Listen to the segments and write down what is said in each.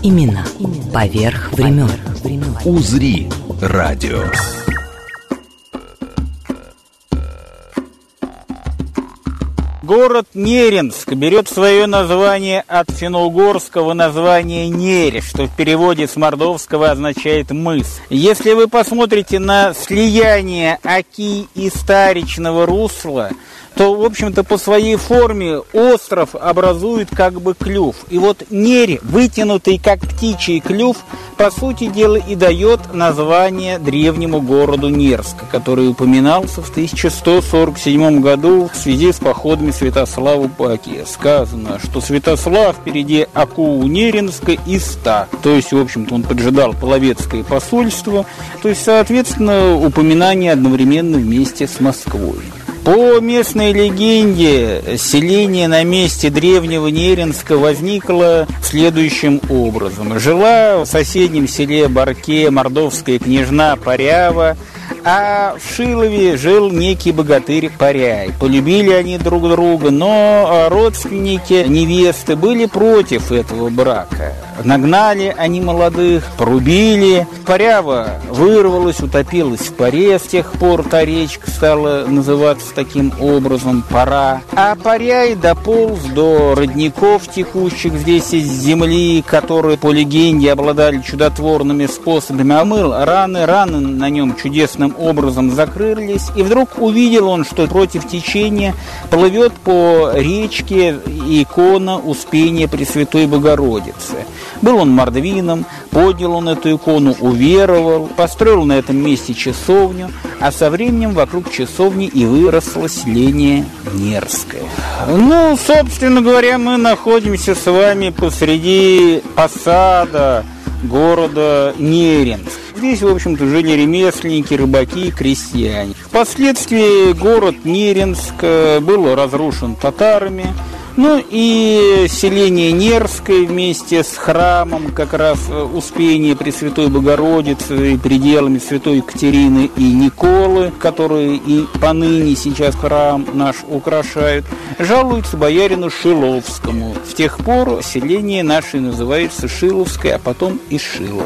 Баребруса Именно поверх времен. «Узри» радио. Город Неренск берет свое название от финно-угорского названия Нере, что в переводе с мордовского означает «мыс». Если вы посмотрите на слияние Оки и Старичного русла – то, в общем-то, по своей форме остров образует как бы клюв. И вот Нере, вытянутый как птичий клюв, по сути дела и дает название древнему городу Нерск, который упоминался в 1147 году в связи с походами Святослава Оке. Сказано, что Святослав впереди Аку Неринска и ста. То есть, в общем-то, он поджидал половецкое посольство. То есть, соответственно, упоминание одновременно вместе с Москвой. По местной легенде, селение на месте древнего Неринска возникло следующим образом. Жила в соседнем селе Барке мордовская княжна Парява, а в Шилове жил некий богатырь Паряй. Полюбили они друг друга, но родственники невесты были против этого брака. Нагнали они молодых, порубили. Парява вырвалась, утопилась в паре. С тех пор та речка стала называться таким образом «пора». А Паряй дополз до родников, текущих здесь из земли, которые, по легенде, обладали чудотворными способами. Омыл раны, раны на нем чудесным образом закрылись, и вдруг увидел он, что против течения плывет по речке икона Успения Пресвятой Богородицы. Был он мордвином, поднял он эту икону, уверовал, построил на этом месте часовню, а со временем вокруг часовни и выросло селение Нерское. Ну, собственно говоря, мы находимся с вами посреди посада города Неринск. Здесь, в общем-то, жили ремесленники, рыбаки, крестьяне. Впоследствии город Неринск э, был разрушен татарами. Ну и селение Нерское вместе с храмом как раз э, Успения Пресвятой Богородицы и пределами Святой Екатерины и Николы, которые и поныне сейчас храм наш украшают, жалуются боярину Шиловскому. С тех пор селение наше называется Шиловское, а потом и Шилово.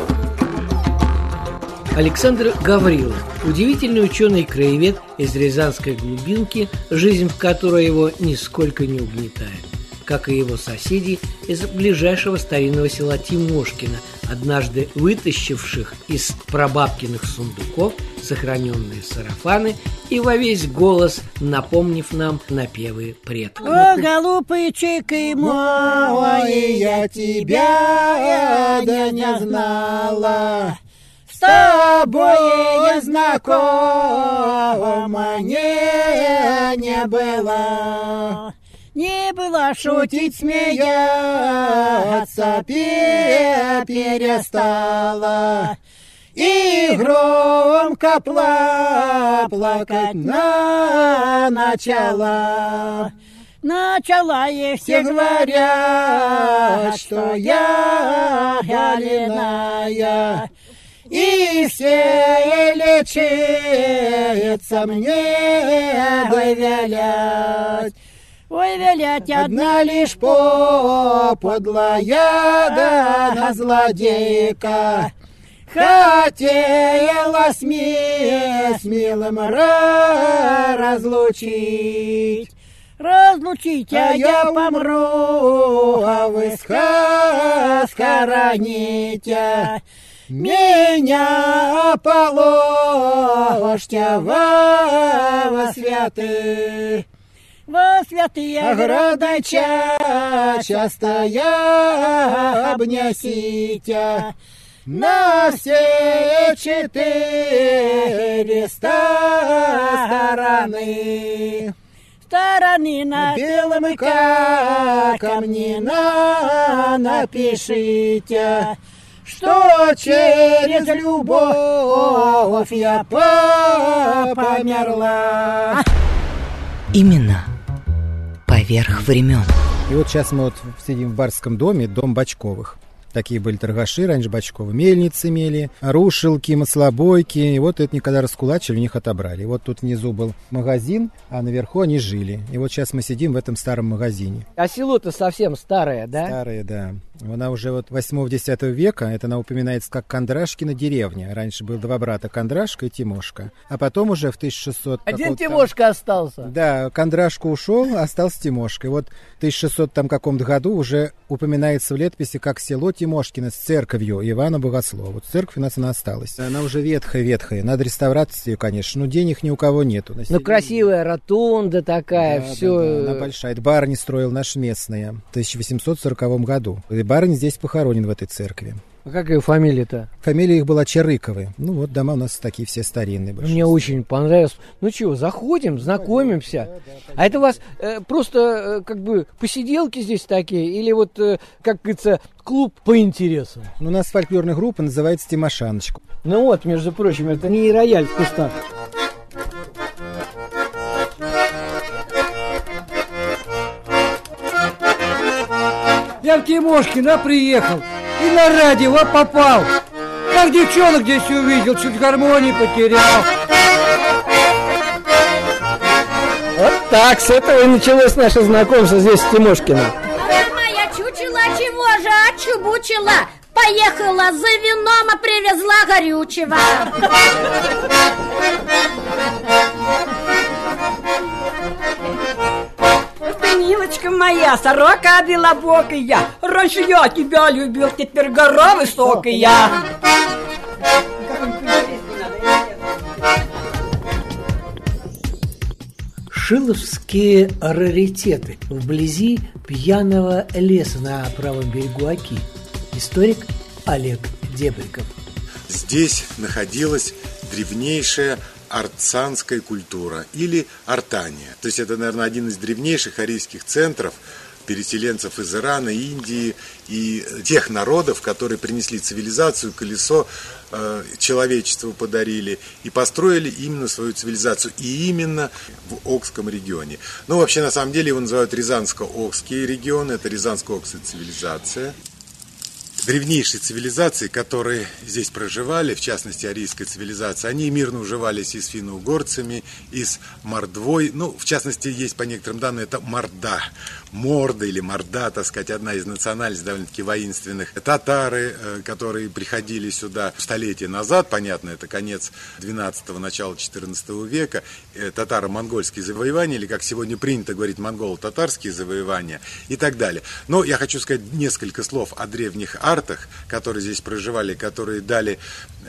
Александр Гаврилов, удивительный ученый-краевед из Рязанской глубинки, жизнь в которой его нисколько не угнетает. Как и его соседи из ближайшего старинного села Тимошкина, однажды вытащивших из прабабкиных сундуков сохраненные сарафаны и во весь голос напомнив нам напевы предков. О, голубчик мой, я тебя да не знала, тобой знакома не, не было. Не было шутить, смеяться перестала. И громко плакать на начала. Начала и все говорят, что я галиная. И все лечится мне вывелять. Ой, велять одна лишь подлая да злодейка. Хотела с, ми, с милым разлучить. Разлучить, а я помру, а вы схороните. Меня положьте во, во святые, во святые города ча, часто я обнесите. На все четыре стороны. Стороны на белом камне на напишите, что через любовь я померла. Именно поверх времен. И вот сейчас мы вот сидим в барском доме, дом Бачковых. Такие были торгаши, раньше Бачковы мельницы имели, рушилки, маслобойки. И вот это никогда раскулачили, у них отобрали. И вот тут внизу был магазин, а наверху они жили. И вот сейчас мы сидим в этом старом магазине. А село-то совсем старое, да? Старое, да. Она уже вот 8-10 века, это она упоминается как Кондрашкина деревня. Раньше был два брата, Кондрашка и Тимошка. А потом уже в 1600... Один Тимошка остался. Да, Кондрашка ушел, остался Тимошка. И вот в 1600 там каком-то году уже упоминается в летописи как село Тимошкино с церковью Ивана Богослова. Вот церковь у нас она осталась. Она уже ветхая-ветхая. Надо реставрировать ее, конечно. Но денег ни у кого нету. Ну, красивая ротунда такая, да, все. Да, да, она большая. Это барни строил наш местная в 1840 году. И барни здесь похоронен в этой церкви. А как ее фамилия-то? Фамилия их была Черыковы. Ну вот дома у нас такие все старинные. Мне очень понравилось. Ну чего, заходим, знакомимся. Да, да, да, а это у вас э, просто э, как бы посиделки здесь такие? Или вот, э, как говорится, клуб по интересам? Ну, у нас фольклорная группа называется «Тимошаночка». Ну вот, между прочим, это не рояль в кустах. Я в Тимошкина приехал и на радио попал. Как девчонок здесь увидел, чуть гармонии потерял. Вот так, с этого и началось наше знакомство здесь с Тимошкиным. Моя чучела чего же отчубучила? Поехала за вином, а привезла горючего. Милочка моя, сорока белобокая, Раньше я тебя любил, теперь гора высокая. Шиловские раритеты вблизи пьяного леса на правом берегу Оки. Историк Олег Дебриков. Здесь находилась древнейшая артсанская культура или артания. То есть это, наверное, один из древнейших арийских центров переселенцев из Ирана, Индии и тех народов, которые принесли цивилизацию, колесо э, человечеству подарили и построили именно свою цивилизацию, и именно в Окском регионе. Ну, вообще, на самом деле, его называют Рязанско-Окский регион, это Рязанско-Окская цивилизация древнейшие цивилизации, которые здесь проживали, в частности арийская цивилизация, они мирно уживались и с финно-угорцами, и с мордвой. Ну, в частности, есть по некоторым данным, это морда. Морда или морда, так сказать, одна из национальностей довольно-таки воинственных. Татары, э, которые приходили сюда столетия назад, понятно, это конец 12-го, начало 14 века, э, татаро-монгольские завоевания, или, как сегодня принято говорить, монголо-татарские завоевания и так далее. Но я хочу сказать несколько слов о древних артах, которые здесь проживали, которые дали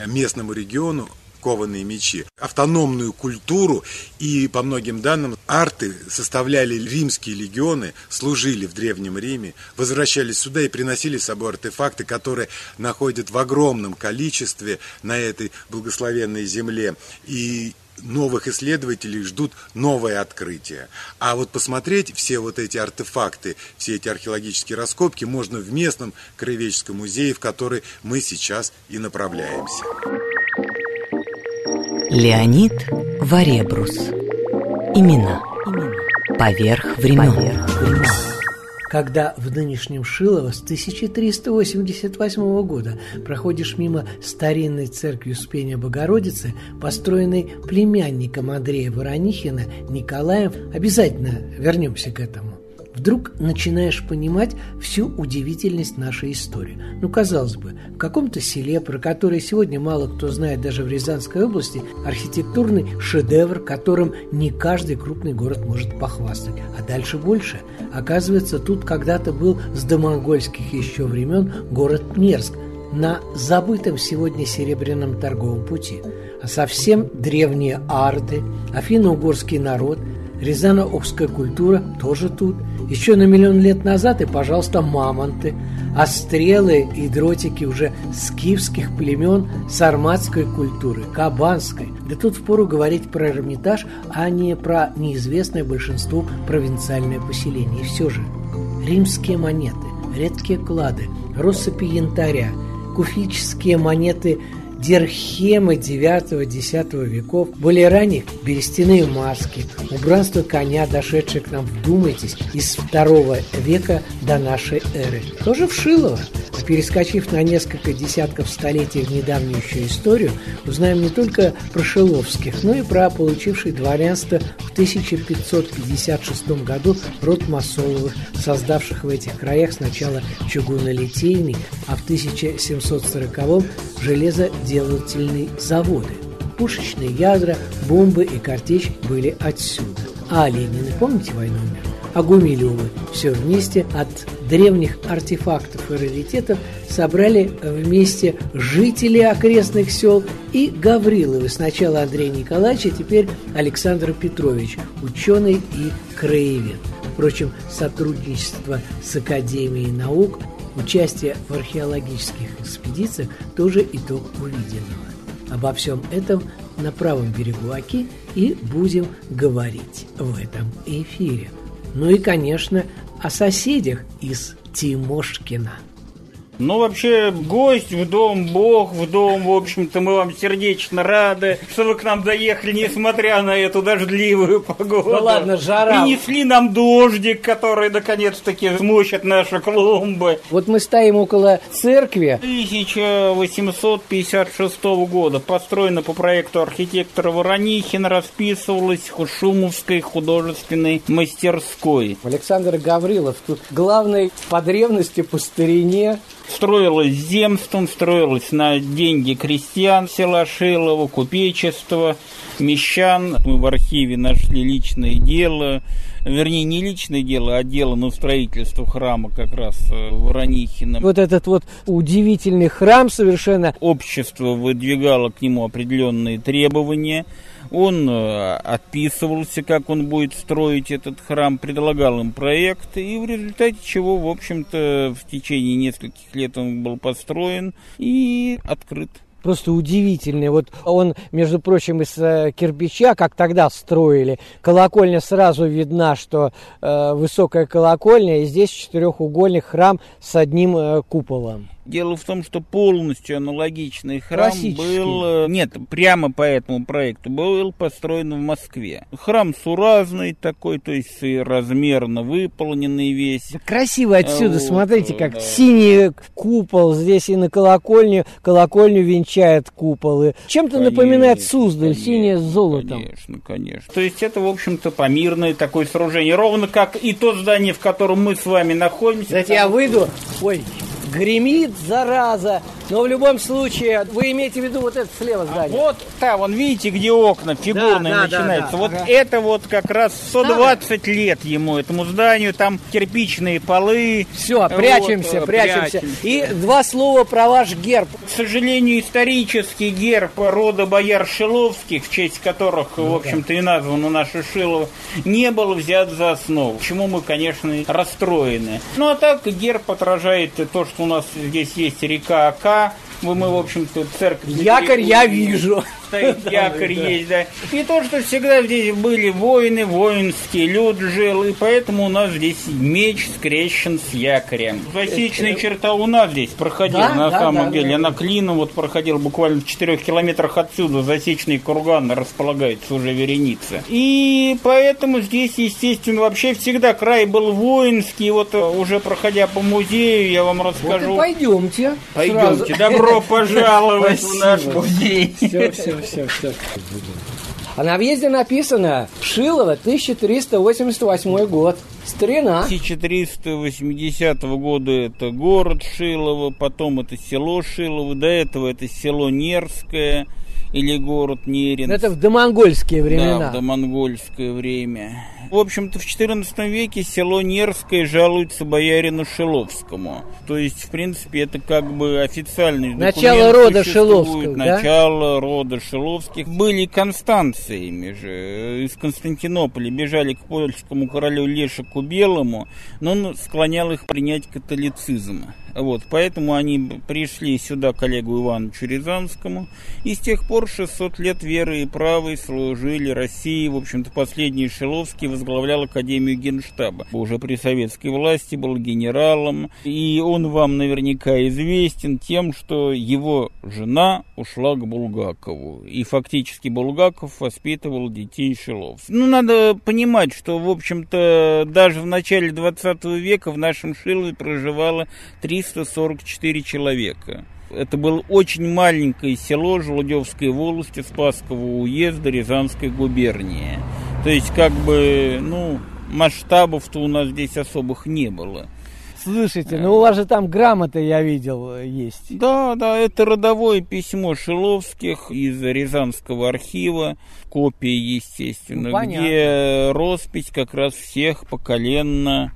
местному региону кованые мечи, автономную культуру, и по многим данным арты составляли римские легионы, служили в Древнем Риме, возвращались сюда и приносили с собой артефакты, которые находят в огромном количестве на этой благословенной земле. И новых исследователей ждут новые открытия. А вот посмотреть все вот эти артефакты, все эти археологические раскопки можно в местном краеведческом музее, в который мы сейчас и направляемся. Леонид Варебрус. Имена. Поверх времен. Поверх времен. Когда в нынешнем Шилово с 1388 года проходишь мимо старинной церкви Успения Богородицы, построенной племянником Андрея Воронихина Николаем, обязательно вернемся к этому вдруг начинаешь понимать всю удивительность нашей истории. Ну, казалось бы, в каком-то селе, про которое сегодня мало кто знает даже в Рязанской области, архитектурный шедевр, которым не каждый крупный город может похвастать. А дальше больше. Оказывается, тут когда-то был с домонгольских еще времен город Мерск, на забытом сегодня Серебряном торговом пути. А совсем древние арды, афино-угорский народ, Рязано-Обская культура тоже тут – еще на миллион лет назад и, пожалуйста, мамонты, а стрелы и дротики уже скифских племен сарматской культуры, кабанской. Да тут впору говорить про Эрмитаж, а не про неизвестное большинству провинциальное поселение. И все же римские монеты, редкие клады, россыпи янтаря, куфические монеты Дирхемы 9-10 веков, более ранних берестяные маски, убранство коня, дошедшее к нам, вдумайтесь, из второго века до нашей эры. Тоже в Шилово. А перескочив на несколько десятков столетий в недавнюю еще историю, узнаем не только про Шиловских, но и про получивший дворянство в 1556 году род Масоловых, создавших в этих краях сначала чугунолитейный, а в 1740-м железоделательные заводы. Пушечные ядра, бомбы и картечь были отсюда. А Ленины, помните «Войну и мир»? А Гумилевы все вместе от древних артефактов и раритетов собрали вместе жители окрестных сел и Гавриловы. Сначала Андрей Николаевич, а теперь Александр Петрович, ученый и краевед. Впрочем, сотрудничество с Академией наук Участие в археологических экспедициях тоже итог увиденного. Обо всем этом на правом берегу Оки и будем говорить в этом эфире. Ну и, конечно, о соседях из Тимошкина. Ну, вообще, гость в дом, бог в дом, в общем-то, мы вам сердечно рады, что вы к нам доехали, несмотря на эту дождливую погоду. Ну ладно, жара. И несли нам дождик, который, наконец-таки, смочит наши клумбы. Вот мы стоим около церкви. 1856 года построена по проекту архитектора Воронихина, расписывалась Шумовской художественной мастерской. Александр Гаврилов тут главный по древности, по старине строилось земством, строилось на деньги крестьян села Шилово, купечества, мещан. Мы в архиве нашли личное дело, вернее, не личное дело, а дело на строительство храма как раз э, в Воронихино. Вот этот вот удивительный храм совершенно. Общество выдвигало к нему определенные требования – он э, отписывался, как он будет строить этот храм, предлагал им проект, и в результате чего, в общем-то, в течение нескольких лет он был построен и открыт просто удивительный. Вот он, между прочим, из э, кирпича, как тогда строили, колокольня сразу видна, что э, высокая колокольня, и здесь четырехугольный храм с одним э, куполом. Дело в том, что полностью аналогичный храм был... Э, нет, прямо по этому проекту был построен в Москве. Храм суразный такой, то есть размерно выполненный весь. Да красиво отсюда, вот, смотрите, как да. синий купол здесь и на колокольню, колокольню венчает куполы. Чем-то напоминает Суздаль, конечно, синее с золотом. Конечно, конечно. То есть это, в общем-то, помирное такое сооружение. Ровно как и то здание, в котором мы с вами находимся. Кстати, я выйду. Ой, гремит, зараза. Но в любом случае, вы имеете в виду вот это слева здание? А вот там, вон видите, где окна фигурные да, да, начинаются. Да, да, вот ага. это вот как раз 120 да. лет ему, этому зданию. Там кирпичные полы. Все, прячемся, вот, прячемся. прячемся. И два слова про ваш герб. К сожалению, исторический герб рода бояр Шиловских, в честь которых, ну, в общем-то, и названо наше Шилово, не был взят за основу. Чему мы, конечно, расстроены. Ну, а так герб отражает то, что у нас здесь есть река Ака, мы, мы в общем-то, церковь... Якорь я вижу стоит якорь есть, да. И то, что всегда здесь были воины, воинский люд жил, и поэтому у нас здесь меч скрещен с якорем. Засечная э, черта у нас здесь проходила, на самом деле. Она клином вот проходила буквально в 4 километрах отсюда. Засечный курган располагается уже вереница. И поэтому здесь, естественно, вообще всегда край был воинский. Вот э, уже проходя по музею, я вам расскажу. Вот пойдемте. Пойдемте. Добро пожаловать в наш музей. Все, все, все, все. А на въезде написано Шилово, 1388 год. Старина. 1380 года это город Шилово, потом это село Шилово, до этого это село Нерское или город Нерин. Это в домонгольские времена. Да, в домонгольское время. В общем-то, в XIV веке село Нерское жалуется боярину Шиловскому. То есть, в принципе, это как бы официальный Начало рода Шиловских, Начало да? рода Шиловских. Были констанциями же. Из Константинополя бежали к польскому королю Лешику Белому, но он склонял их принять католицизм. Вот, поэтому они пришли сюда к Олегу Ивановичу Рязанскому, и с тех пор пор 600 лет веры и правой служили России. В общем-то, последний Шиловский возглавлял Академию Генштаба. Уже при советской власти был генералом. И он вам наверняка известен тем, что его жена ушла к Булгакову. И фактически Булгаков воспитывал детей Шилов. Ну, надо понимать, что, в общем-то, даже в начале 20 века в нашем Шилове проживало 344 человека. Это было очень маленькое село Желудевской волости Спасского уезда Рязанской губернии. То есть, как бы, ну, масштабов-то у нас здесь особых не было. Слушайте, ну у вас же там грамота, я видел, есть. Да, да, это родовое письмо Шиловских из Рязанского архива, копия, естественно, ну, где роспись как раз всех поколенно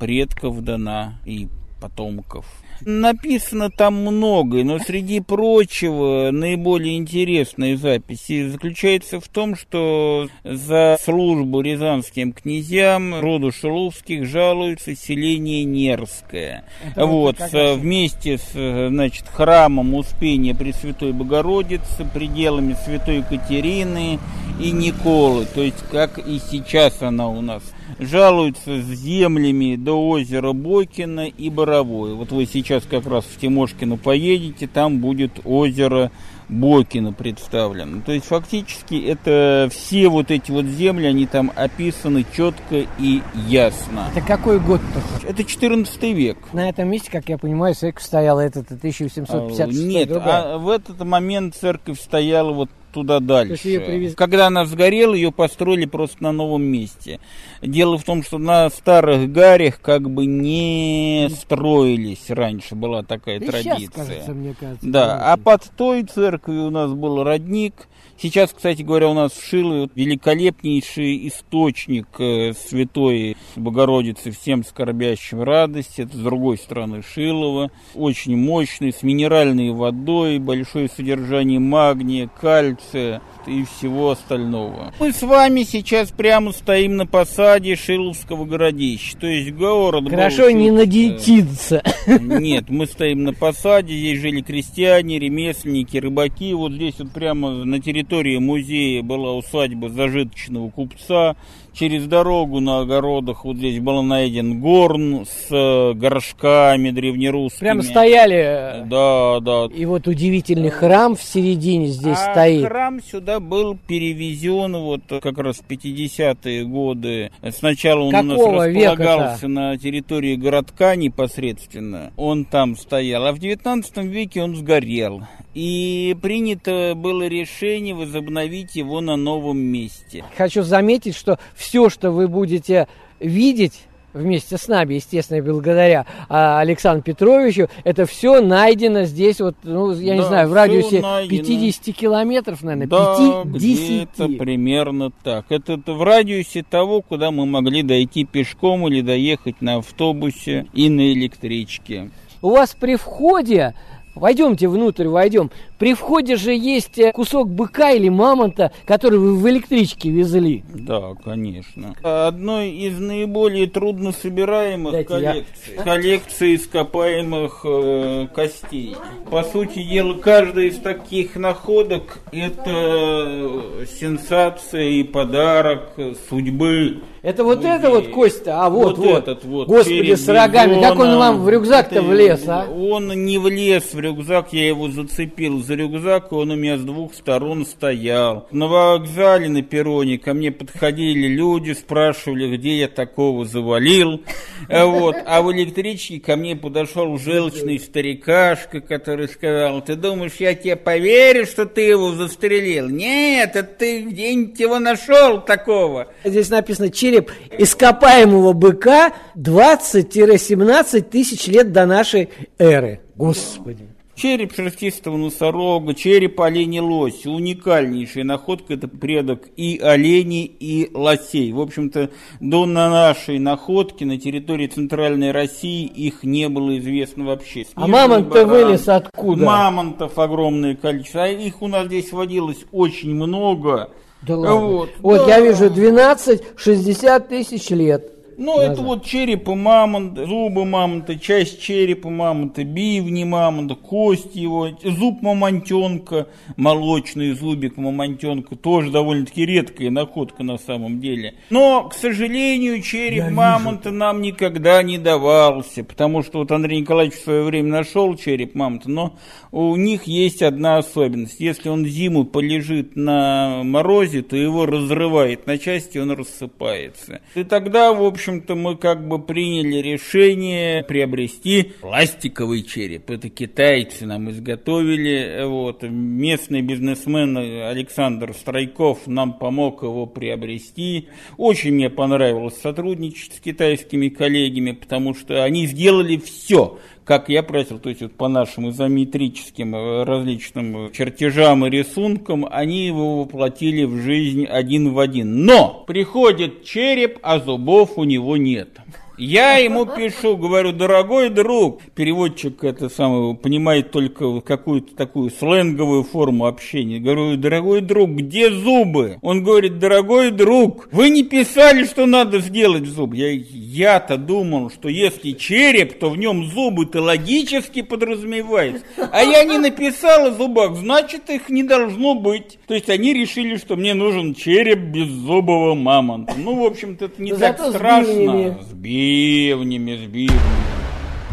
предков дана и потомков. Написано там многое, но среди прочего наиболее интересные записи заключается в том, что за службу рязанским князьям роду Шиловских жалуется селение Нерское. Это вот, вот вместе с значит, храмом Успения Пресвятой Богородицы, пределами Святой Екатерины и Николы, то есть как и сейчас она у нас жалуются с землями до озера Бокина и Боровое. Вот вы сейчас как раз в Тимошкино поедете, там будет озеро Бокина представлено. То есть фактически это все вот эти вот земли, они там описаны четко и ясно. Это какой год-то? Это 14 век. На этом месте, как я понимаю, церковь стояла этот 1756 а, Нет, а в этот момент церковь стояла вот туда дальше. Привез... Когда она сгорела, ее построили просто на новом месте. Дело в том, что на старых гарях как бы не строились раньше, была такая да традиция. Сейчас, кажется, мне кажется, да, а под той церковью у нас был родник, Сейчас, кстати говоря, у нас в Шиле великолепнейший источник э, святой Богородицы всем скорбящим радости. Это с другой стороны Шилова. Очень мощный, с минеральной водой, большое содержание магния, кальция и всего остального. Мы с вами сейчас прямо стоим на посаде Шиловского городища. То есть город Хорошо был, не надетиться. Нет, мы стоим на посаде, здесь жили крестьяне, ремесленники, рыбаки. Вот здесь вот прямо на территории музея была усадьба зажиточного купца через дорогу на огородах вот здесь был найден горн с э, горшками древнерусскими. Прям стояли. Да, да. И вот удивительный храм в середине здесь а стоит. храм сюда был перевезен вот как раз в 50-е годы. Сначала он Какого у нас располагался на территории городка непосредственно. Он там стоял. А в 19 веке он сгорел. И принято было решение возобновить его на новом месте. Хочу заметить, что все, что вы будете видеть вместе с нами, естественно, благодаря а, Александру Петровичу, это все найдено здесь, вот, ну, я да, не знаю, в радиусе найдено. 50 километров, наверное, да, 50. Это примерно так. Это, это в радиусе того, куда мы могли дойти пешком или доехать на автобусе и на электричке. У вас при входе Войдемте внутрь, войдем. При входе же есть э, кусок быка или мамонта, который вы в электричке везли. Да, конечно. Одной из наиболее трудно собираемых Дайте коллекций. Я... Коллекции ископаемых э, костей. По сути дела, каждая из таких находок это сенсация и подарок судьбы это вот музей. это вот кость-то, а вот, вот. этот вот. Господи, с рогами, как он вам в рюкзак-то влез, а? Он не влез в рюкзак, я его зацепил за рюкзак, он у меня с двух сторон стоял. На вокзале, на перроне ко мне подходили люди, спрашивали, где я такого завалил. Вот. А в электричке ко мне подошел желчный старикашка, который сказал, ты думаешь, я тебе поверю, что ты его застрелил? Нет, это ты где-нибудь его нашел такого. Здесь написано череп ископаемого быка 20-17 тысяч лет до нашей эры. Господи. Череп шерстистого носорога, череп оленя лось. Уникальнейшая находка, это предок и оленей, и лосей. В общем-то, до нашей находки на территории Центральной России их не было известно вообще. Снежный а мамонт-то вылез откуда? Мамонтов огромное количество. А их у нас здесь водилось очень много. Да ладно. Вот, вот да. я вижу 12-60 тысяч лет. Ну, это вот черепа мамонта, зубы мамонта, часть черепа мамонта, бивни мамонта, кость его, зуб мамонтенка, молочный зубик мамонтенка, тоже довольно-таки редкая находка на самом деле. Но, к сожалению, череп Я мамонта вижу. нам никогда не давался, потому что вот Андрей Николаевич в свое время нашел череп мамонта, но у них есть одна особенность. Если он зиму полежит на морозе, то его разрывает на части, он рассыпается. И тогда, в общем-то, мы как бы приняли решение приобрести пластиковый череп. Это китайцы нам изготовили. Вот. Местный бизнесмен Александр Страйков нам помог его приобрести. Очень мне понравилось сотрудничать с китайскими коллегами, потому что они сделали все как я просил, то есть вот по нашим изометрическим э, различным чертежам и рисункам, они его воплотили в жизнь один в один. Но приходит череп, а зубов у него нет. Я ему пишу, говорю, дорогой друг, переводчик это самое понимает только какую-то такую сленговую форму общения. Говорю, дорогой друг, где зубы? Он говорит, дорогой друг, вы не писали, что надо сделать зуб. Я, я-то думал, что если череп, то в нем зубы-то логически подразумевается. А я не написал о зубах, значит их не должно быть. То есть они решили, что мне нужен череп беззубого мамонта. Ну, в общем-то, это не Но так страшно. Сбили бивнями, с бивнями.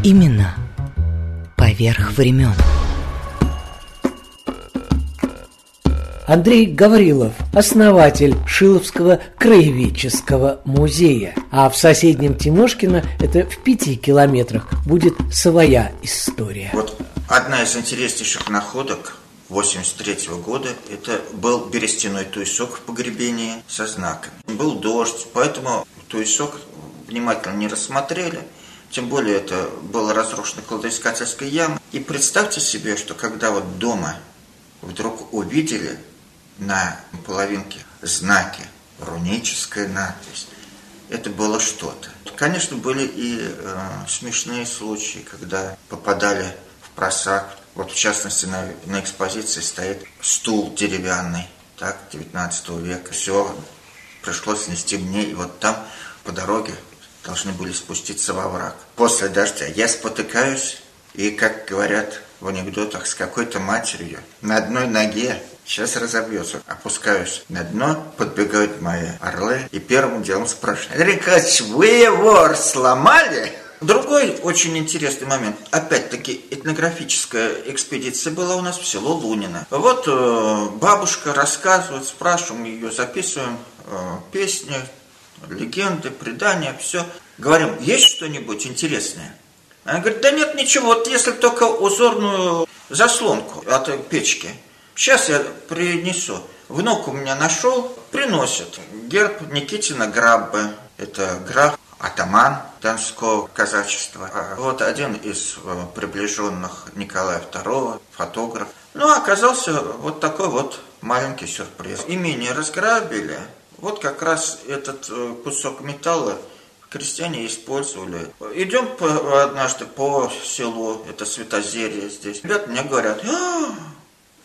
Именно поверх времен. Андрей Гаврилов, основатель Шиловского краеведческого музея. А в соседнем Тимошкино, это в пяти километрах, будет своя история. Вот одна из интереснейших находок 83 -го года это был берестяной туесок в погребении со знаками. Был дождь, поэтому туесок внимательно не рассмотрели. Тем более это было разрушено кладоискательской ямой. И представьте себе, что когда вот дома вдруг увидели на половинке знаки, руническая надпись, это было что-то. Конечно, были и э, смешные случаи, когда попадали в просак. Вот в частности на, на экспозиции стоит стул деревянный, так, 19 века. Все пришлось снести мне, и вот там по дороге должны были спуститься во враг. После дождя я спотыкаюсь, и, как говорят в анекдотах, с какой-то матерью на одной ноге Сейчас разобьется. Опускаюсь на дно, подбегают мои орлы и первым делом спрашивают. Рикач, вы его сломали? Другой очень интересный момент. Опять-таки, этнографическая экспедиция была у нас в село Лунино. Вот э, бабушка рассказывает, спрашиваем ее, записываем э, песни, легенды, предания, все. Говорим, есть что-нибудь интересное? Она говорит, да нет ничего, вот если только узорную заслонку от печки. Сейчас я принесу. Внук у меня нашел, приносит. Герб Никитина Граббы. Это граф, атаман Донского казачества. А вот один из э, приближенных Николая II, фотограф. Ну, оказался вот такой вот маленький сюрприз. Имение разграбили, вот как раз этот э, кусок металла крестьяне использовали. Идем по, однажды по селу, это Светозерье здесь. Ребята мне говорят, а,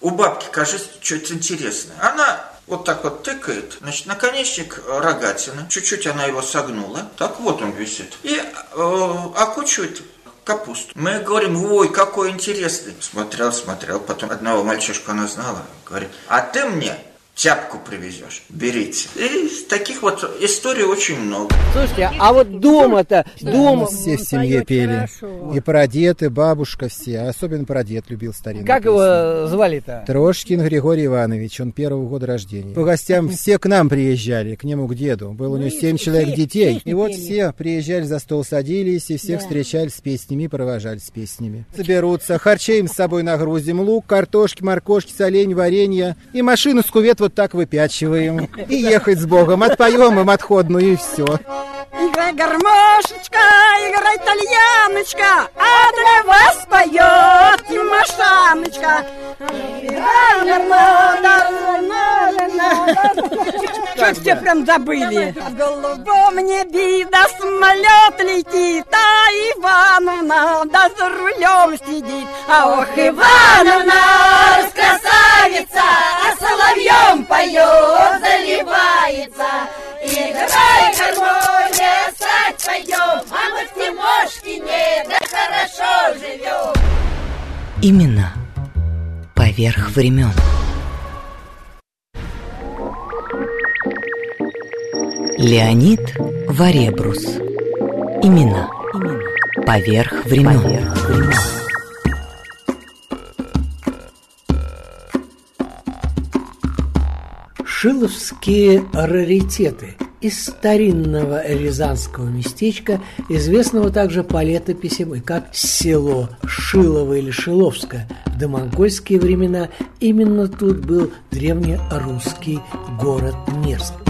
у бабки, кажется, что-то интересное. Она вот так вот тыкает, значит, наконечник рогатины, чуть-чуть она его согнула, так вот он висит, и э, окучивает капусту. Мы говорим, ой, какой интересный. Смотрел, смотрел, потом одного мальчишку она знала, говорит, а ты мне тяпку привезешь, берите. И таких вот историй очень много. Слушайте, а вот дома-то, дома... Все в семье пели. Хорошо. И прадед, и бабушка все. Особенно прадед любил старинную Как песню. его звали-то? Трошкин Григорий Иванович, он первого года рождения. По гостям все к нам приезжали, к нему к деду. Было у него ну, семь человек детей. И вот все приезжали за стол, садились, и всех встречали с песнями, провожали с песнями. Соберутся, харчей им с собой нагрузим, лук, картошки, моркошки, солень, варенье. И машину с кувет вот так выпячиваем. И ехать с Богом. Отпоем им отходную и все. Играй гармошечка, играй тальяночка, а для вас поет Тимошаночка. Что все прям забыли? В голубом небе да самолет летит, а Ивановна да за рулем сидит. А ох, Ивановна, красавица, а соловьем поет, заливается. Давай гармония, сад пойдем, а мы в Тимошкине, да хорошо живем. Именно поверх времен. Леонид Варебрус. Имена. Имена. Поверх времен. Поверх времен. Шиловские раритеты из старинного рязанского местечка, известного также по летописям и как село Шилово или Шиловское. В домонгольские времена именно тут был древнерусский город Нерск.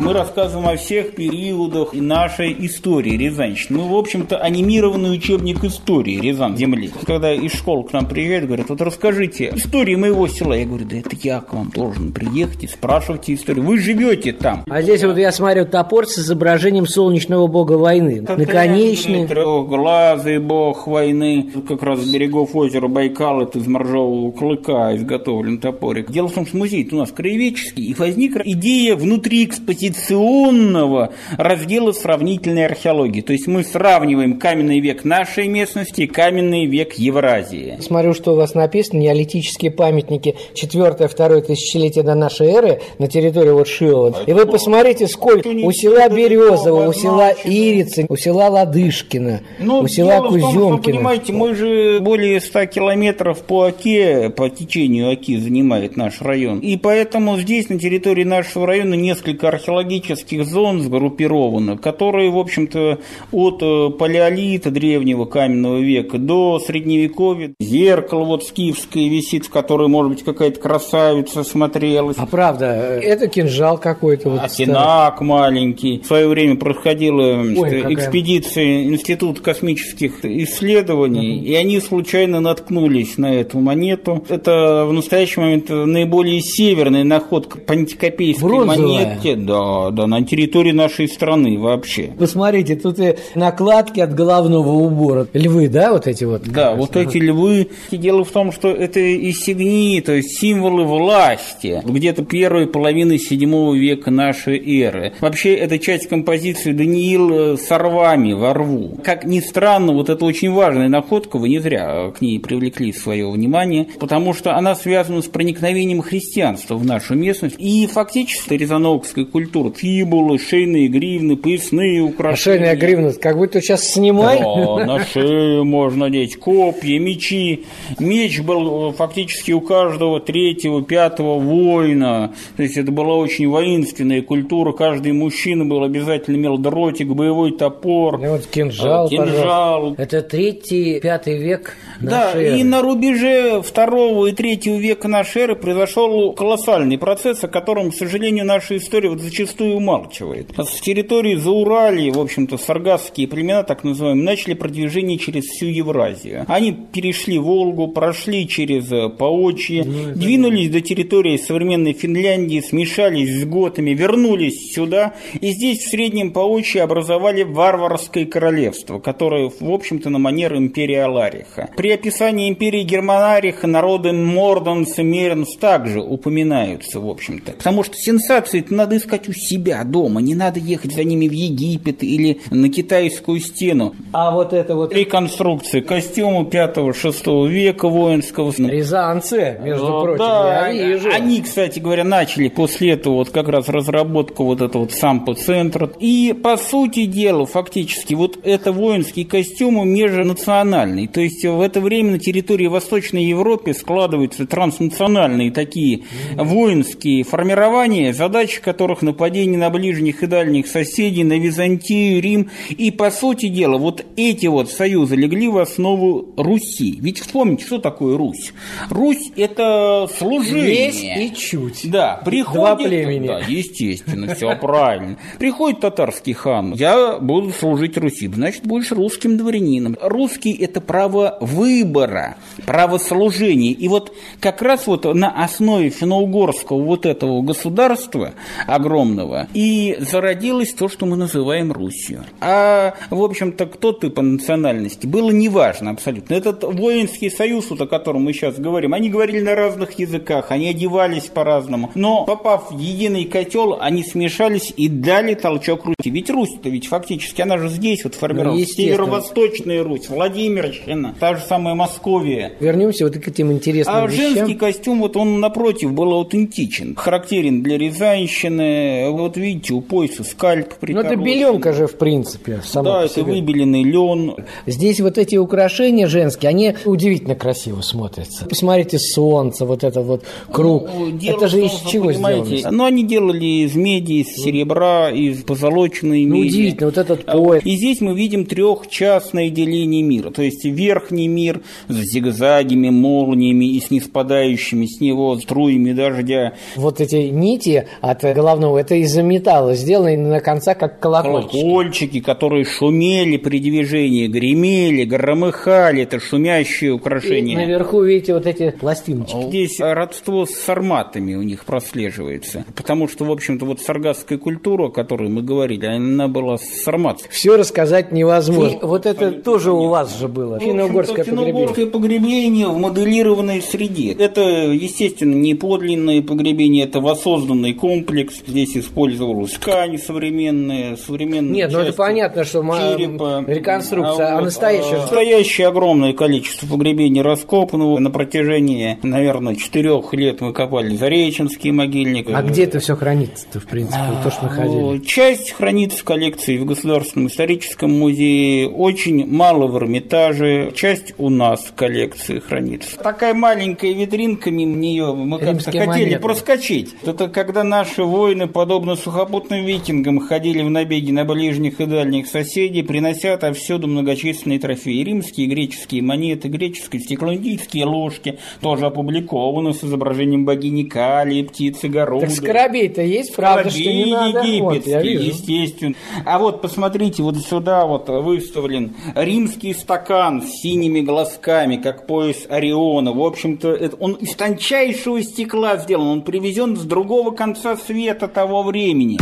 Мы рассказываем о всех периодах нашей истории Рязанщины. Мы, в общем-то, анимированный учебник истории Рязан земли. Когда из школы к нам приезжают, говорят, вот расскажите историю моего села. Я говорю, да это я к вам должен приехать и спрашивайте историю. Вы живете там. А здесь вот я смотрю топор с изображением солнечного бога войны. Наконечный. Трехглазый бог войны. Как раз с берегов озера Байкал, это из моржового клыка изготовлен топорик. Дело в том, что музей у нас краеведческий, и возникла идея внутри экспозиции традиционного раздела сравнительной археологии. То есть мы сравниваем каменный век нашей местности и каменный век Евразии. Смотрю, что у вас написано, неолитические памятники 4-2 тысячелетия до нашей эры на территории вот Шилова. И вы посмотрите, сколько у села Березово, у села Ирицы, у села Ладышкина, ну, у села Куземкина. понимаете, мы же более 100 километров по Оке, по течению Оки занимает наш район. И поэтому здесь, на территории нашего района, несколько археологических археологических зон сгруппировано, которые, в общем-то, от э, палеолита древнего каменного века до средневековья. Зеркало вот скифское висит, в которое, может быть, какая-то красавица смотрелась. А правда, это кинжал какой-то. Вот Осинак маленький. В свое время происходила Ой, экспедиция Института космических исследований, угу. и они случайно наткнулись на эту монету. Это в настоящий момент наиболее северная находка по антикопейской монете. Да, да, на территории нашей страны вообще. Посмотрите, тут и накладки от головного убора. Львы, да, вот эти вот? Да, вот эти львы. И дело в том, что это инсигнии, то есть символы власти, где-то первой половины седьмого века нашей эры. Вообще, это часть композиции Даниил с орвами во рву. Как ни странно, вот это очень важная находка, вы не зря к ней привлекли свое внимание, потому что она связана с проникновением христианства в нашу местность. И фактически Рязановская культура культур. Фибулы, шейные гривны, поясные украшения. А шейная гривна, как будто сейчас снимай. Да, на шею можно надеть копья, мечи. Меч был фактически у каждого третьего, пятого воина. То есть это была очень воинственная культура. Каждый мужчина был обязательно имел дротик, боевой топор. И вот кинжал, кинжал. Это третий, пятый век Да, эры. и на рубеже второго и третьего века нашей эры произошел колоссальный процесс, о котором, к сожалению, наша история вот зачастую умалчивает. С территории Зауралья, в общем-то, саргасские племена, так называемые, начали продвижение через всю Евразию. Они перешли Волгу, прошли через э, Поочье, ну, двинулись до территории современной Финляндии, смешались с готами, вернулись сюда, и здесь в Среднем Поочье образовали варварское королевство, которое, в общем-то, на манер империи Алариха. При описании империи Германариха народы Морденс и Меренс также упоминаются, в общем-то. Потому что сенсации надо искать у себя дома, не надо ехать за ними в Египет или на китайскую стену. А вот это вот... Реконструкция костюма 5-6 века воинского. Рязанцы, между О, прочим, да, я вижу. Они, кстати говоря, начали после этого вот как раз разработку вот этого вот сампо-центра. И, по сути дела, фактически, вот это воинский костюм межнациональный. То есть в это время на территории Восточной Европы складываются транснациональные такие воинские формирования, задачи которых нападение на ближних и дальних соседей, на Византию, Рим. И, по сути дела, вот эти вот союзы легли в основу Руси. Ведь вспомните, что такое Русь? Русь – это служение. Есть и чуть. Да, приходит... Два племени. Да, естественно, все правильно. Приходит татарский хан, я буду служить Руси, значит, будешь русским дворянином. Русский – это право выбора, право служения. И вот как раз вот на основе финно-угорского вот этого государства огромного темного. И зародилось то, что мы называем Русью. А, в общем-то, кто ты по национальности, было неважно абсолютно. Этот воинский союз, вот о котором мы сейчас говорим, они говорили на разных языках, они одевались по-разному. Но, попав в единый котел, они смешались и дали толчок Руси. Ведь Русь-то ведь фактически, она же здесь вот формировалась. Ну, Северо-восточная Русь, Владимирщина, та же самая Московия. Вернемся вот к этим интересным а вещам. женский костюм, вот он напротив был аутентичен. Характерен для Рязанщины. Вот видите, у пояса скальп Ну это беленка же, в принципе, сама Да, это выбеленный лен. Здесь вот эти украшения женские, они удивительно красиво смотрятся. Посмотрите, солнце, вот это вот круг. Ну, это же из чего сделано? Ну, они делали из меди, из серебра, из позолоченной Ну, меди. удивительно, вот этот пояс. И здесь мы видим трехчастное деление мира. То есть верхний мир с зигзагами, молниями и с неспадающими с него струями дождя. Вот эти нити от головного, это из-за металла, сделаны на концах как колокольчики. Колокольчики, которые шумели при движении, гремели, громыхали. Это шумящие И украшения. наверху видите вот эти пластиночки. Здесь родство с сарматами у них прослеживается. Потому что, в общем-то, вот саргасская культура, о которой мы говорили, она была с сарматской. Все рассказать невозможно. Вот это абсолютно тоже у нет. вас же было. Финно-угорское погребение. финно-угорское погребение в моделированной среде. Это, естественно, не подлинное погребение, это воссозданный комплекс. Здесь использовалась ткань современная, современная Нет, ну это понятно, что черепа. реконструкция, а вот, настоящая же- Настоящее огромное количество погребений раскопано. На протяжении, наверное, четырех лет мы копали Зареченский могильник. А где это все хранится-то, в принципе, вот то, что мы ходили? Ну, Часть хранится в коллекции в Государственном историческом музее, очень мало в Эрмитаже, часть у нас в коллекции хранится. Такая маленькая витринка, мимо нее мы как-то хотели монеты. проскочить. Это когда наши воины, подобно сухопутным викингам, ходили в набеги на ближних и дальних соседей, принося отовсюду многочисленные трофеи. Римские и греческие монеты, греческие стеклоиндийские ложки, тоже опубликованы с изображением богини Кали, птицы Города. Так скоробей-то есть, правда, что не надо? Вот, я египетский, вижу. естественно. А вот посмотрите, вот сюда вот выставлен римский стакан с синими глазками, как пояс Ориона. В общем-то, он из тончайшего стекла сделан, он привезен с другого конца света того времени.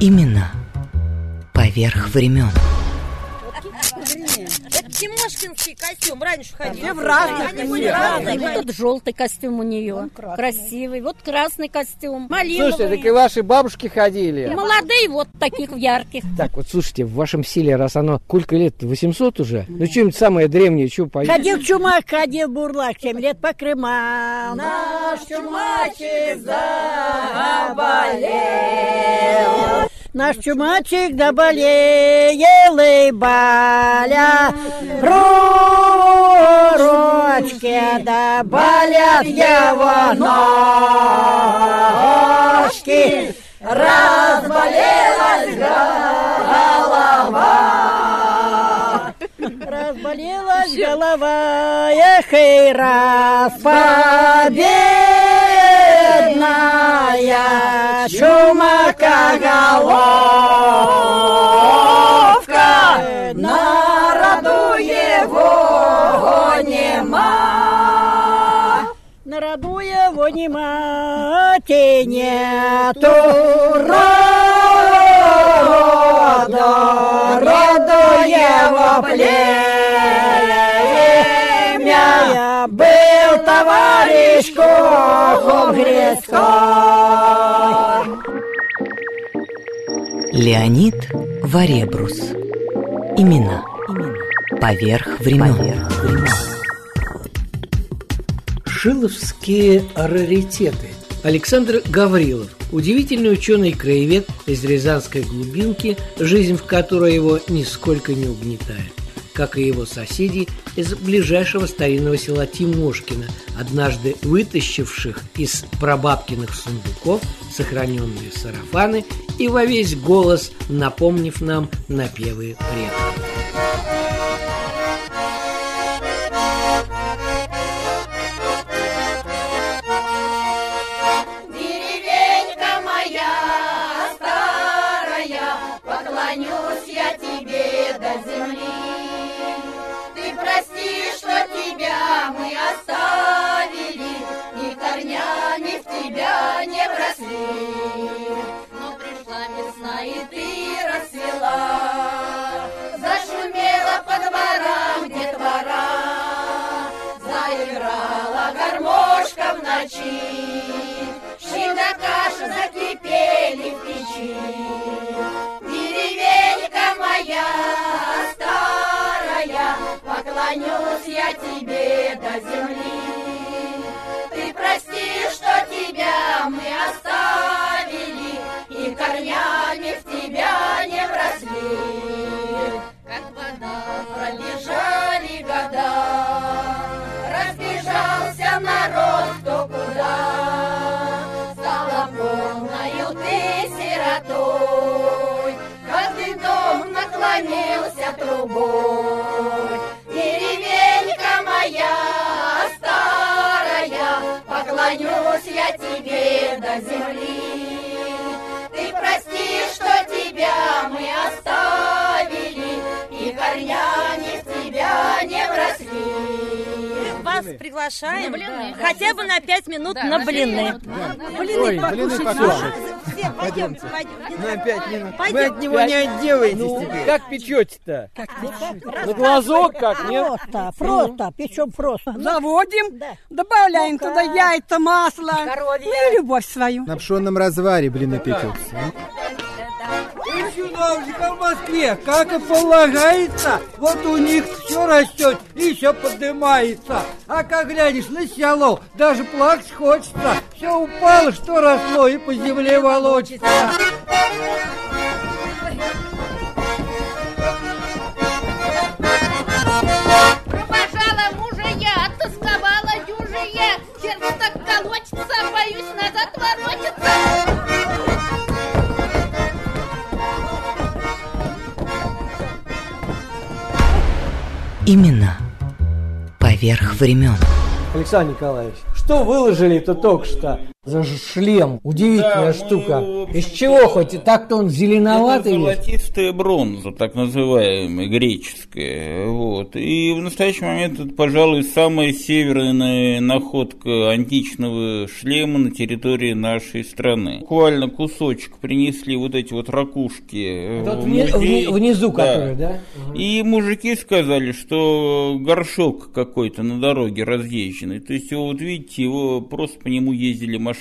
Имена поверх времен. Тимошкинский костюм раньше ходил. Все в разных Они были разные. Вот тут желтый костюм у нее. Красивый. Вот красный костюм. Малиновый. Слушайте, так и ваши бабушки И ходили. молодые вот таких ярких. Так, вот слушайте, в вашем селе, раз оно, сколько лет, 800 уже? Ну, что-нибудь самое древнее, что поедете? Ходил чумак, ходил бурлак, семь лет по Крымам. Наш чумачик заболел. Наш чумачик доболел и боля ручки, да болят его ножки. Разболелась голова. Разболелась голова, эх, и раз победная чумакоголовка, народу его нема. Народу его нема, те нету рода, роду его племя. Был товарищ Грецкой. Леонид Варебрус. Имена. Поверх времен. Шиловские раритеты. Александр Гаврилов, удивительный ученый-краевед из Рязанской глубинки, жизнь в которой его нисколько не угнетает, как и его соседи из ближайшего старинного села Тимошкина, однажды вытащивших из прабабкиных сундуков сохраненные сарафаны и во весь голос напомнив нам напевы предков. Наклонился трубой. Деревенька моя старая, поклонюсь я тебе до земли. Ты прости, что тебя мы оставили, и корнями в тебя не вросли. Вас приглашаем На блины. хотя бы на пять минут Да, на блины. Блины Ой, покушать. блины покушать. Все, пойдемте, пойдемте. На пять минут. Пойдем. Вы от него не отделаетесь Ну, теперь. как печете-то? Раз- На глазок как, нет? Просто, просто, печем просто. Заводим, добавляем туда яйца, масло и любовь свою. На пшенном разваре блины пекутся. У чиновников в Москве, как и полагается, вот у них все растет и все поднимается. А как глянешь на село, даже плакать хочется. Все упало, что росло, и по земле волочится. Провожала мужа я, оттосковала дюжа я. Сердце так колотится, боюсь назад воротиться. Имена поверх времен. Александр Николаевич, что выложили-то только что за шлем? Удивительная Да, штука. его, Из чего хоть? Так-то он зеленоватый Это золотистая бронза, так называемая, греческая. Вот. И в настоящий момент это, пожалуй, самая северная находка античного шлема на территории нашей страны. Буквально кусочек принесли вот эти вот ракушки вни- музей. вни- внизу Да. которые, да? И мужики сказали, что горшок какой-то на дороге разъезженный. То есть вот видите, его просто по нему ездили машины.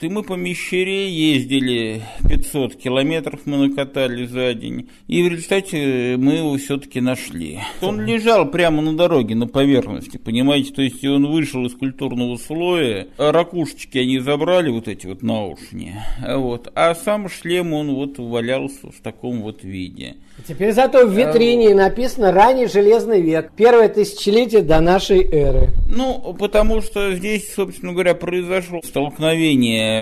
И мы по Мещере ездили 500 километров мы накатали за день. И в результате мы его все-таки нашли. Он лежал прямо на дороге, на поверхности, понимаете? То есть он вышел из культурного слоя. А Ракушечки они забрали, вот эти вот наушни. Вот. А сам шлем, он вот валялся в таком вот виде. Теперь зато в витрине написано «Ранний железный век, первое тысячелетие до нашей эры». Ну, потому что здесь, собственно говоря, произошло столкновение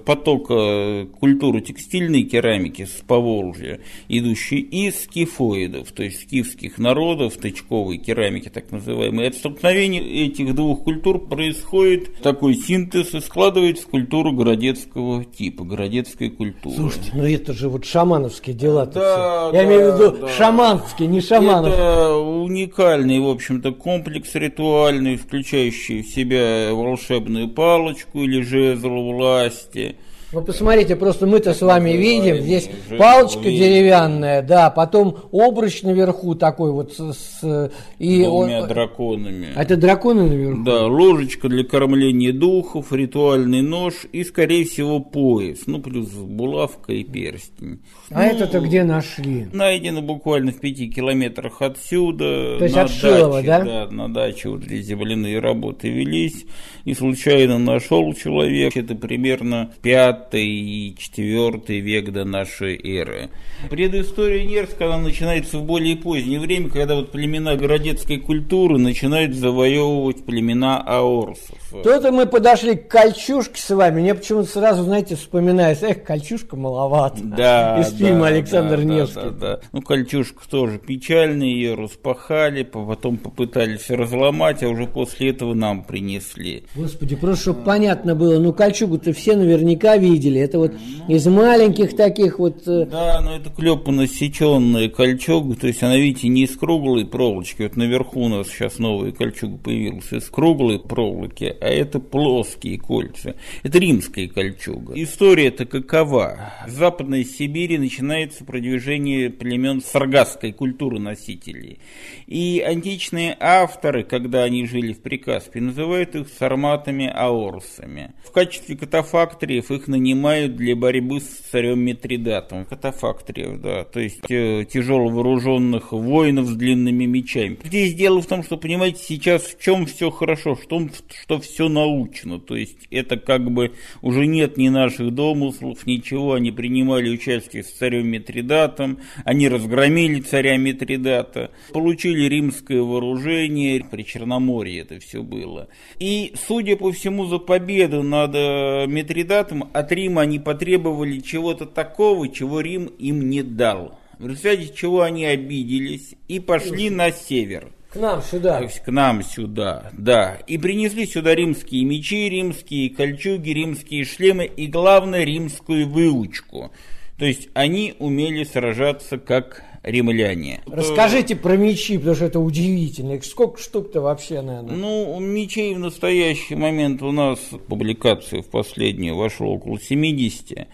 потока культуры текстильной керамики с Поволжья, идущей из скифоидов, то есть скифских народов, тычковой керамики так называемой. От столкновения этих двух культур происходит такой синтез и складывается культура городецкого типа, городецкой культуры. Слушайте, ну это же вот шамановские дела Да, Я да, имею в виду да. шаманские, не шаманов. Это уникальный, в общем-то, комплекс ритуальный, включающий в себя волшебную палочку или жезл власти. Вы посмотрите, просто мы-то с вами видим, здесь палочка деревянная, да, потом обруч наверху такой вот с... с- и Двумя он- драконами. А это драконы наверху? Да, ложечка для кормления духов, ритуальный нож и, скорее всего, пояс. Ну, плюс булавка и перстень. А это-то где нашли? Найдено буквально в пяти километрах отсюда. То есть от Шилова, даче, да? на даче вот эти земляные работы велись. И случайно нашел человек. Это примерно пятый и четвертый век до нашей эры. Предыстория Нерска, она начинается в более позднее время, когда вот племена городецкой культуры начинают завоевывать племена аорсов. То-то мы подошли к кольчушке с вами. Мне почему-то сразу, знаете, вспоминается, эх, кольчушка маловато. Да, Из фильма да, Александр да, Невский. Да, да, да. Ну, Кольчушка тоже печальная, ее распахали, по- потом попытались разломать, а уже после этого нам принесли. Господи, просто чтобы понятно было, ну кольчугу-то все наверняка видели. Это вот из маленьких таких вот... э, Да, но это клепано сеченная кольчуга, то есть она, видите, не из круглой проволочки. Вот наверху у нас сейчас новая кольчуга появилась из круглой проволоки, а это плоские кольца. Это римская кольчуга. История-то какова? В Западной Сибири начинается продвижение племен саргасской культуры носителей. И античные авторы, когда они жили в Прикаспии, называют их сарматами-аорсами. В качестве катафактриев их нанимают для борьбы с царем Митридатом. Катафактриев, да, то есть э, тяжело вооруженных воинов с длинными мечами. Здесь дело в том, что, понимаете, сейчас в чем все хорошо, в том, что все научно. То есть это как бы уже нет ни наших домыслов, ничего. Они принимали участие с царем Митридатом, они разгромили царя Митридата, получили римское вооружение, при Черноморье это все было. И, судя по всему, за победу над э, Митридатом от от Рима они потребовали чего-то такого, чего Рим им не дал. В результате чего они обиделись и пошли на север. К нам сюда. То есть к нам сюда, да. И принесли сюда римские мечи, римские кольчуги, римские шлемы и, главное, римскую выучку. То есть они умели сражаться как римляне. Расскажите про мечи, потому что это удивительно. Их сколько штук-то вообще, наверное? Ну, мечей в настоящий момент у нас, публикация в последнюю вошла около 70.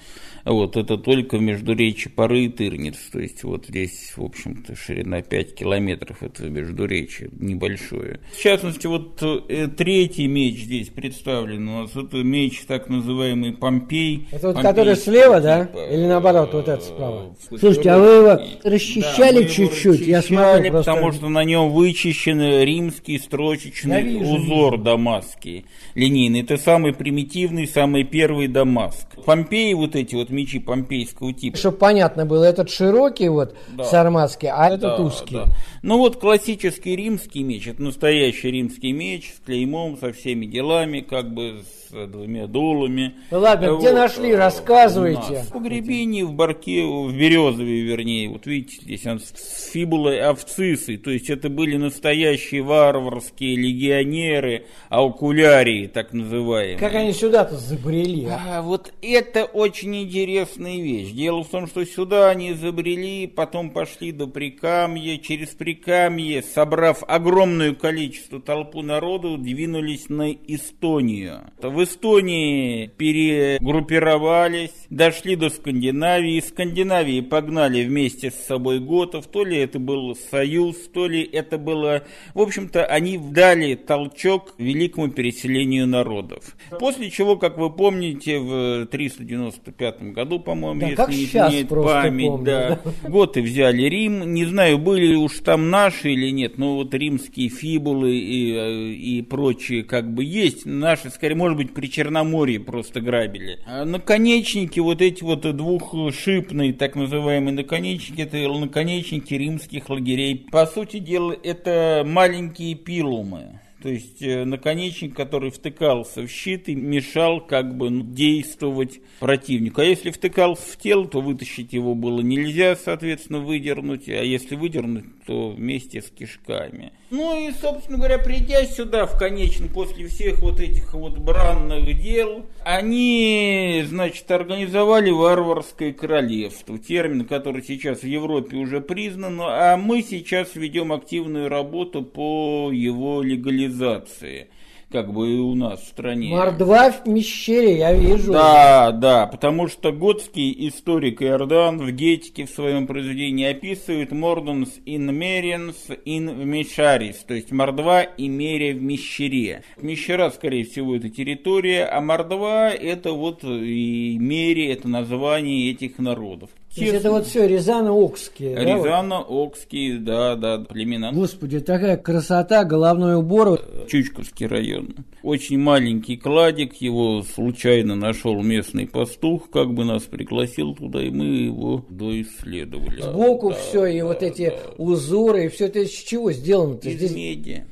Вот, это только между речи Пары и Тырниц. То есть вот здесь, в общем-то, ширина 5 километров, это между речи небольшое. В частности, вот э, третий меч здесь представлен у нас. Это меч так называемый Помпей. Это вот который слева, да? Или наоборот, вот это справа? Слушайте, а вы его расчищали чуть-чуть? Я смотрю просто... потому что на нем вычищен римский строчечный вижу, узор вижу. дамасский, линейный. Это самый примитивный, самый первый дамаск. Помпеи вот эти вот мечи помпейского типа. Чтобы понятно было, этот широкий вот да. сарматский, а да, этот узкий. Да. Ну вот классический римский меч, это настоящий римский меч с клеймом, со всеми делами, как бы с двумя дулами. Ну ладно, вот, где нашли, рассказывайте. В погребении, в барке, в Березове, вернее, вот видите, здесь он с фибулой авцисой, то есть это были настоящие варварские легионеры, аукулярии, так называемые. Как они сюда-то забрели? А? а, вот это очень интересная вещь. Дело в том, что сюда они забрели, потом пошли до Прикамья, через Прикамье, собрав огромное количество толпу народу, двинулись на Эстонию. В в Эстонии перегруппировались, дошли до Скандинавии, из Скандинавии погнали вместе с собой готов, то ли это был союз, то ли это было... В общем-то, они дали толчок великому переселению народов. После чего, как вы помните, в 395 году, по-моему, да, если не изменяет память, помню, да, да. готы взяли Рим. Не знаю, были уж там наши или нет, но вот римские фибулы и, э, и прочие как бы есть. Наши, скорее, может быть, быть, при Черноморье просто грабили. А наконечники, вот эти вот двухшипные, так называемые наконечники, это наконечники римских лагерей. По сути дела, это маленькие пилумы. То есть э, наконечник, который втыкался в щит и мешал как бы ну, действовать противнику. А если втыкался в тело, то вытащить его было нельзя, соответственно, выдернуть. А если выдернуть, то вместе с кишками. Ну и, собственно говоря, придя сюда в конечном, после всех вот этих вот бранных дел, они, значит, организовали варварское королевство. Термин, который сейчас в Европе уже признан, а мы сейчас ведем активную работу по его легализации цивилизации, как бы и у нас в стране. Мордва в Мещере, я вижу. Да, да, потому что готский историк Иордан в Гетике в своем произведении описывает Mordens in Merens in Miscaris, то есть Мордва и Мерия в Мещере. Мещера, скорее всего, это территория, а Мордва это вот и Мерия, это название этих народов. То есть это вот все Рязано-Окские. Рязано-Окские, да, да, племена. Господи, такая красота, головной убор. Чучковский район. Очень маленький кладик, его случайно нашел местный пастух, как бы нас пригласил туда, и мы его доисследовали. Сбоку да, все, и вот эти да. узоры, и все это из чего сделано-то? Из Здесь... меди.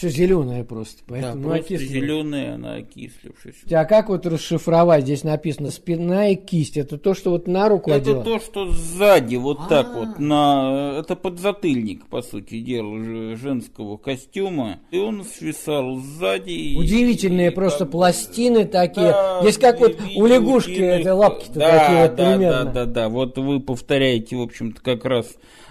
Все зеленое просто, поэтому да, просто зеленое, она окислившаяся. А как вот расшифровать? Здесь написано спина и кисть. Это то, что вот на руку Это одела? то, что сзади, вот А-а-а. так вот. На... Это подзатыльник, по сути дела, женского костюма. И он свисал сзади. Удивительные и, просто как... пластины такие. Да, Здесь как вот у лягушки это лапки-то да, такие вот да, примерно. Да, да, да. Вот вы повторяете, в общем-то, как раз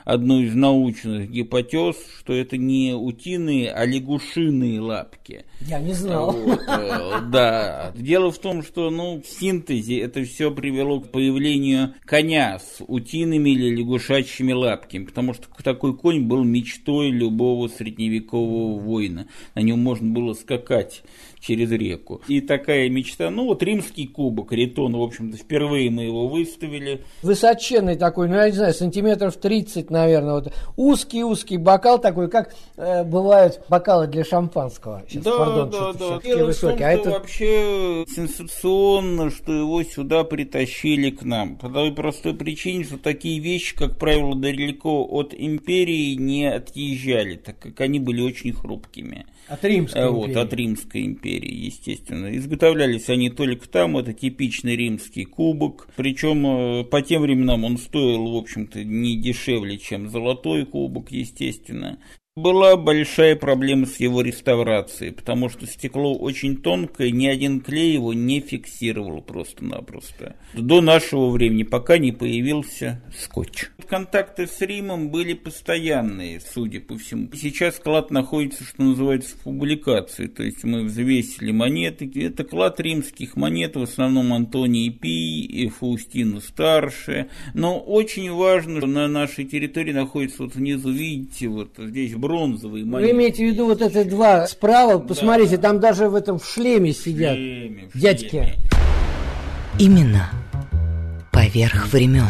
одну из научных гипотез, что это не утиные, а лягушиные лапки. Я не знал. Вот, э, да. Дело в том, что ну, в синтезе это все привело к появлению коня с утиными или лягушачьими лапками, потому что такой конь был мечтой любого средневекового воина. На нем можно было скакать через реку. И такая мечта, ну вот римский кубок, ритон, в общем-то, впервые мы его выставили. Высоченный такой, ну я не знаю, сантиметров 30, наверное, вот узкий-узкий бокал такой, как э, бывают бокалы для шампанского. Сейчас, да, пардон, да, да. Дело высокий. В том, а это вообще сенсационно, что его сюда притащили к нам. По той простой причине, что такие вещи, как правило, далеко от империи не отъезжали, так как они были очень хрупкими. От Римской э, империи. Вот, от Римской империи империи, естественно. Изготовлялись они только там, это типичный римский кубок, причем э, по тем временам он стоил, в общем-то, не дешевле, чем золотой кубок, естественно. Была большая проблема с его реставрацией, потому что стекло очень тонкое, ни один клей его не фиксировал просто-напросто. До нашего времени, пока не появился скотч. Контакты с Римом были постоянные, судя по всему. Сейчас клад находится, что называется, в публикации, то есть мы взвесили монеты. Это клад римских монет, в основном Антоний Пий и Фаустину Старше. Но очень важно, что на нашей территории находится вот внизу, видите, вот здесь бронзовые монеты. Вы имеете в виду вот эти два справа? Посмотрите, да. там даже в этом в шлеме сидят шлеме, в дядьки. Шлеме. Именно поверх времен.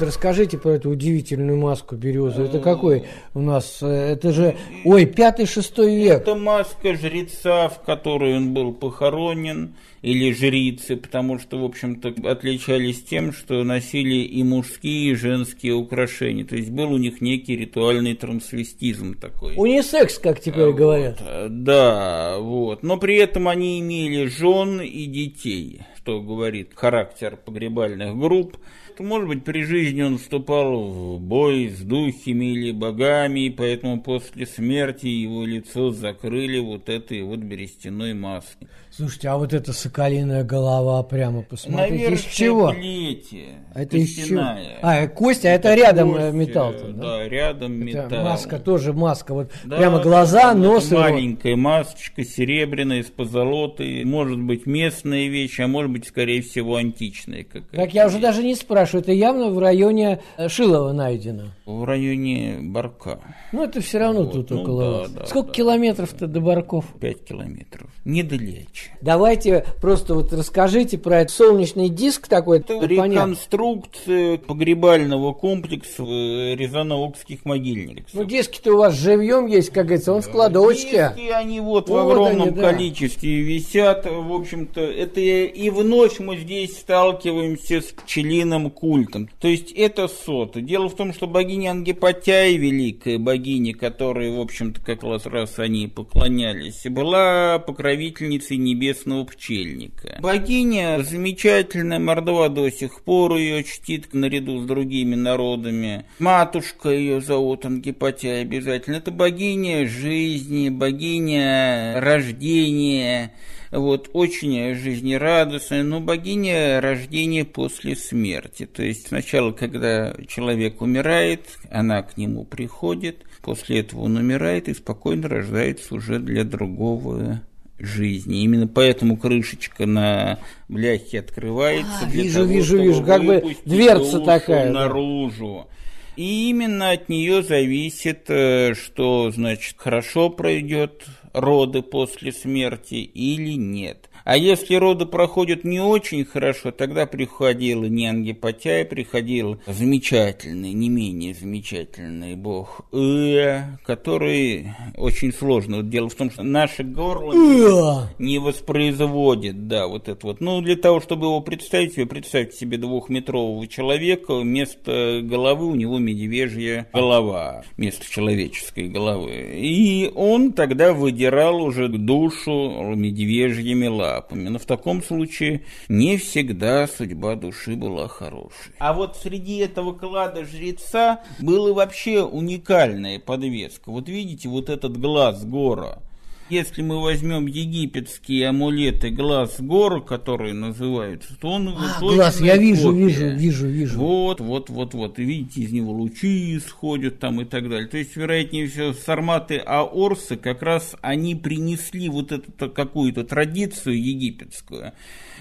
Расскажите про эту удивительную маску березу. Это какой у нас? Э, это же, ой, пятый-шестой век. Это маска жреца, в которой он был похоронен, или жрицы, потому что, в общем-то, отличались тем, что носили и мужские, и женские украшения. То есть был у них некий ритуальный трансвестизм такой. Унисекс, как теперь вот, говорят. Да, вот. Но при этом они имели жен и детей, что говорит характер погребальных групп может быть, при жизни он вступал в бой с духами или богами, и поэтому после смерти его лицо закрыли вот этой вот берестяной маской. Слушайте, а вот эта соколиная голова прямо, посмотрите, Наверное, из чего? Плети, это из чего? А, кость, а это, это рядом кость, металл-то, да? Да, рядом это металл. маска тоже маска, вот да, прямо глаза, нос. Маленькая его. масочка, серебряная, из позолоты, может быть местная вещь, а может быть, скорее всего, античная какая-то. Так я уже даже не спрашиваю, это явно в районе э, Шилова найдено. В районе Барка. Ну, это все равно вот. тут ну, около да, Да, Сколько да, километров-то до Барков? Пять километров. Недалече. Давайте просто вот расскажите про этот солнечный диск такой. Это реконструкция погребального комплекса э, Рязановских могильников. Ну, диски-то у вас живьем есть, как говорится, он в кладовочке. Диски, они вот, вот в огромном они, да. количестве висят. В общем-то, это и вновь мы здесь сталкиваемся с пчелиным культом. То есть это соты. Дело в том, что богиня Ангипатяй, великая богиня, которой, в общем-то, как раз они поклонялись, была покровительницей небесного пчельника. Богиня замечательная, Мордова до сих пор ее чтит наряду с другими народами. Матушка ее зовут Ангипатия обязательно. Это богиня жизни, богиня рождения, вот, очень жизнерадостная, но богиня рождения после смерти. То есть сначала, когда человек умирает, она к нему приходит, после этого он умирает и спокойно рождается уже для другого жизни. Именно поэтому крышечка на бляхе открывается. А, для вижу, того, вижу, вижу, как бы дверца такая. Наружу. Да. И именно от нее зависит, э, что, значит, хорошо пройдет роды после смерти или нет. А если роды проходят не очень хорошо, тогда приходил не Ангипатяй, приходил замечательный, не менее замечательный бог Э, который очень сложно. Вот дело в том, что наше горло не воспроизводит, да, вот это вот. Ну, для того, чтобы его представить себе, представьте себе двухметрового человека, вместо головы у него медвежья голова, вместо человеческой головы. И он тогда выдирал уже душу медвежьими лапами лапами. Но в таком случае не всегда судьба души была хорошей. А вот среди этого клада жреца была вообще уникальная подвеска. Вот видите, вот этот глаз гора – если мы возьмем египетские амулеты глаз гор, которые называются, то он а, глаз, я вижу, копия. вижу, вижу, вижу. Вот, вот, вот, вот. И видите, из него лучи исходят там и так далее. То есть, вероятнее всего, сарматы аорсы как раз они принесли вот эту какую-то традицию египетскую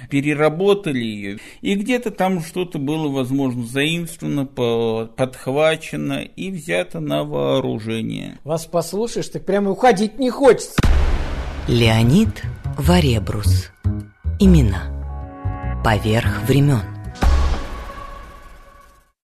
переработали ее, и где-то там что-то было, возможно, заимствовано, подхвачено и взято на вооружение. Вас послушаешь, так прямо уходить не хочется. Леонид Варебрус. Имена. Поверх времен.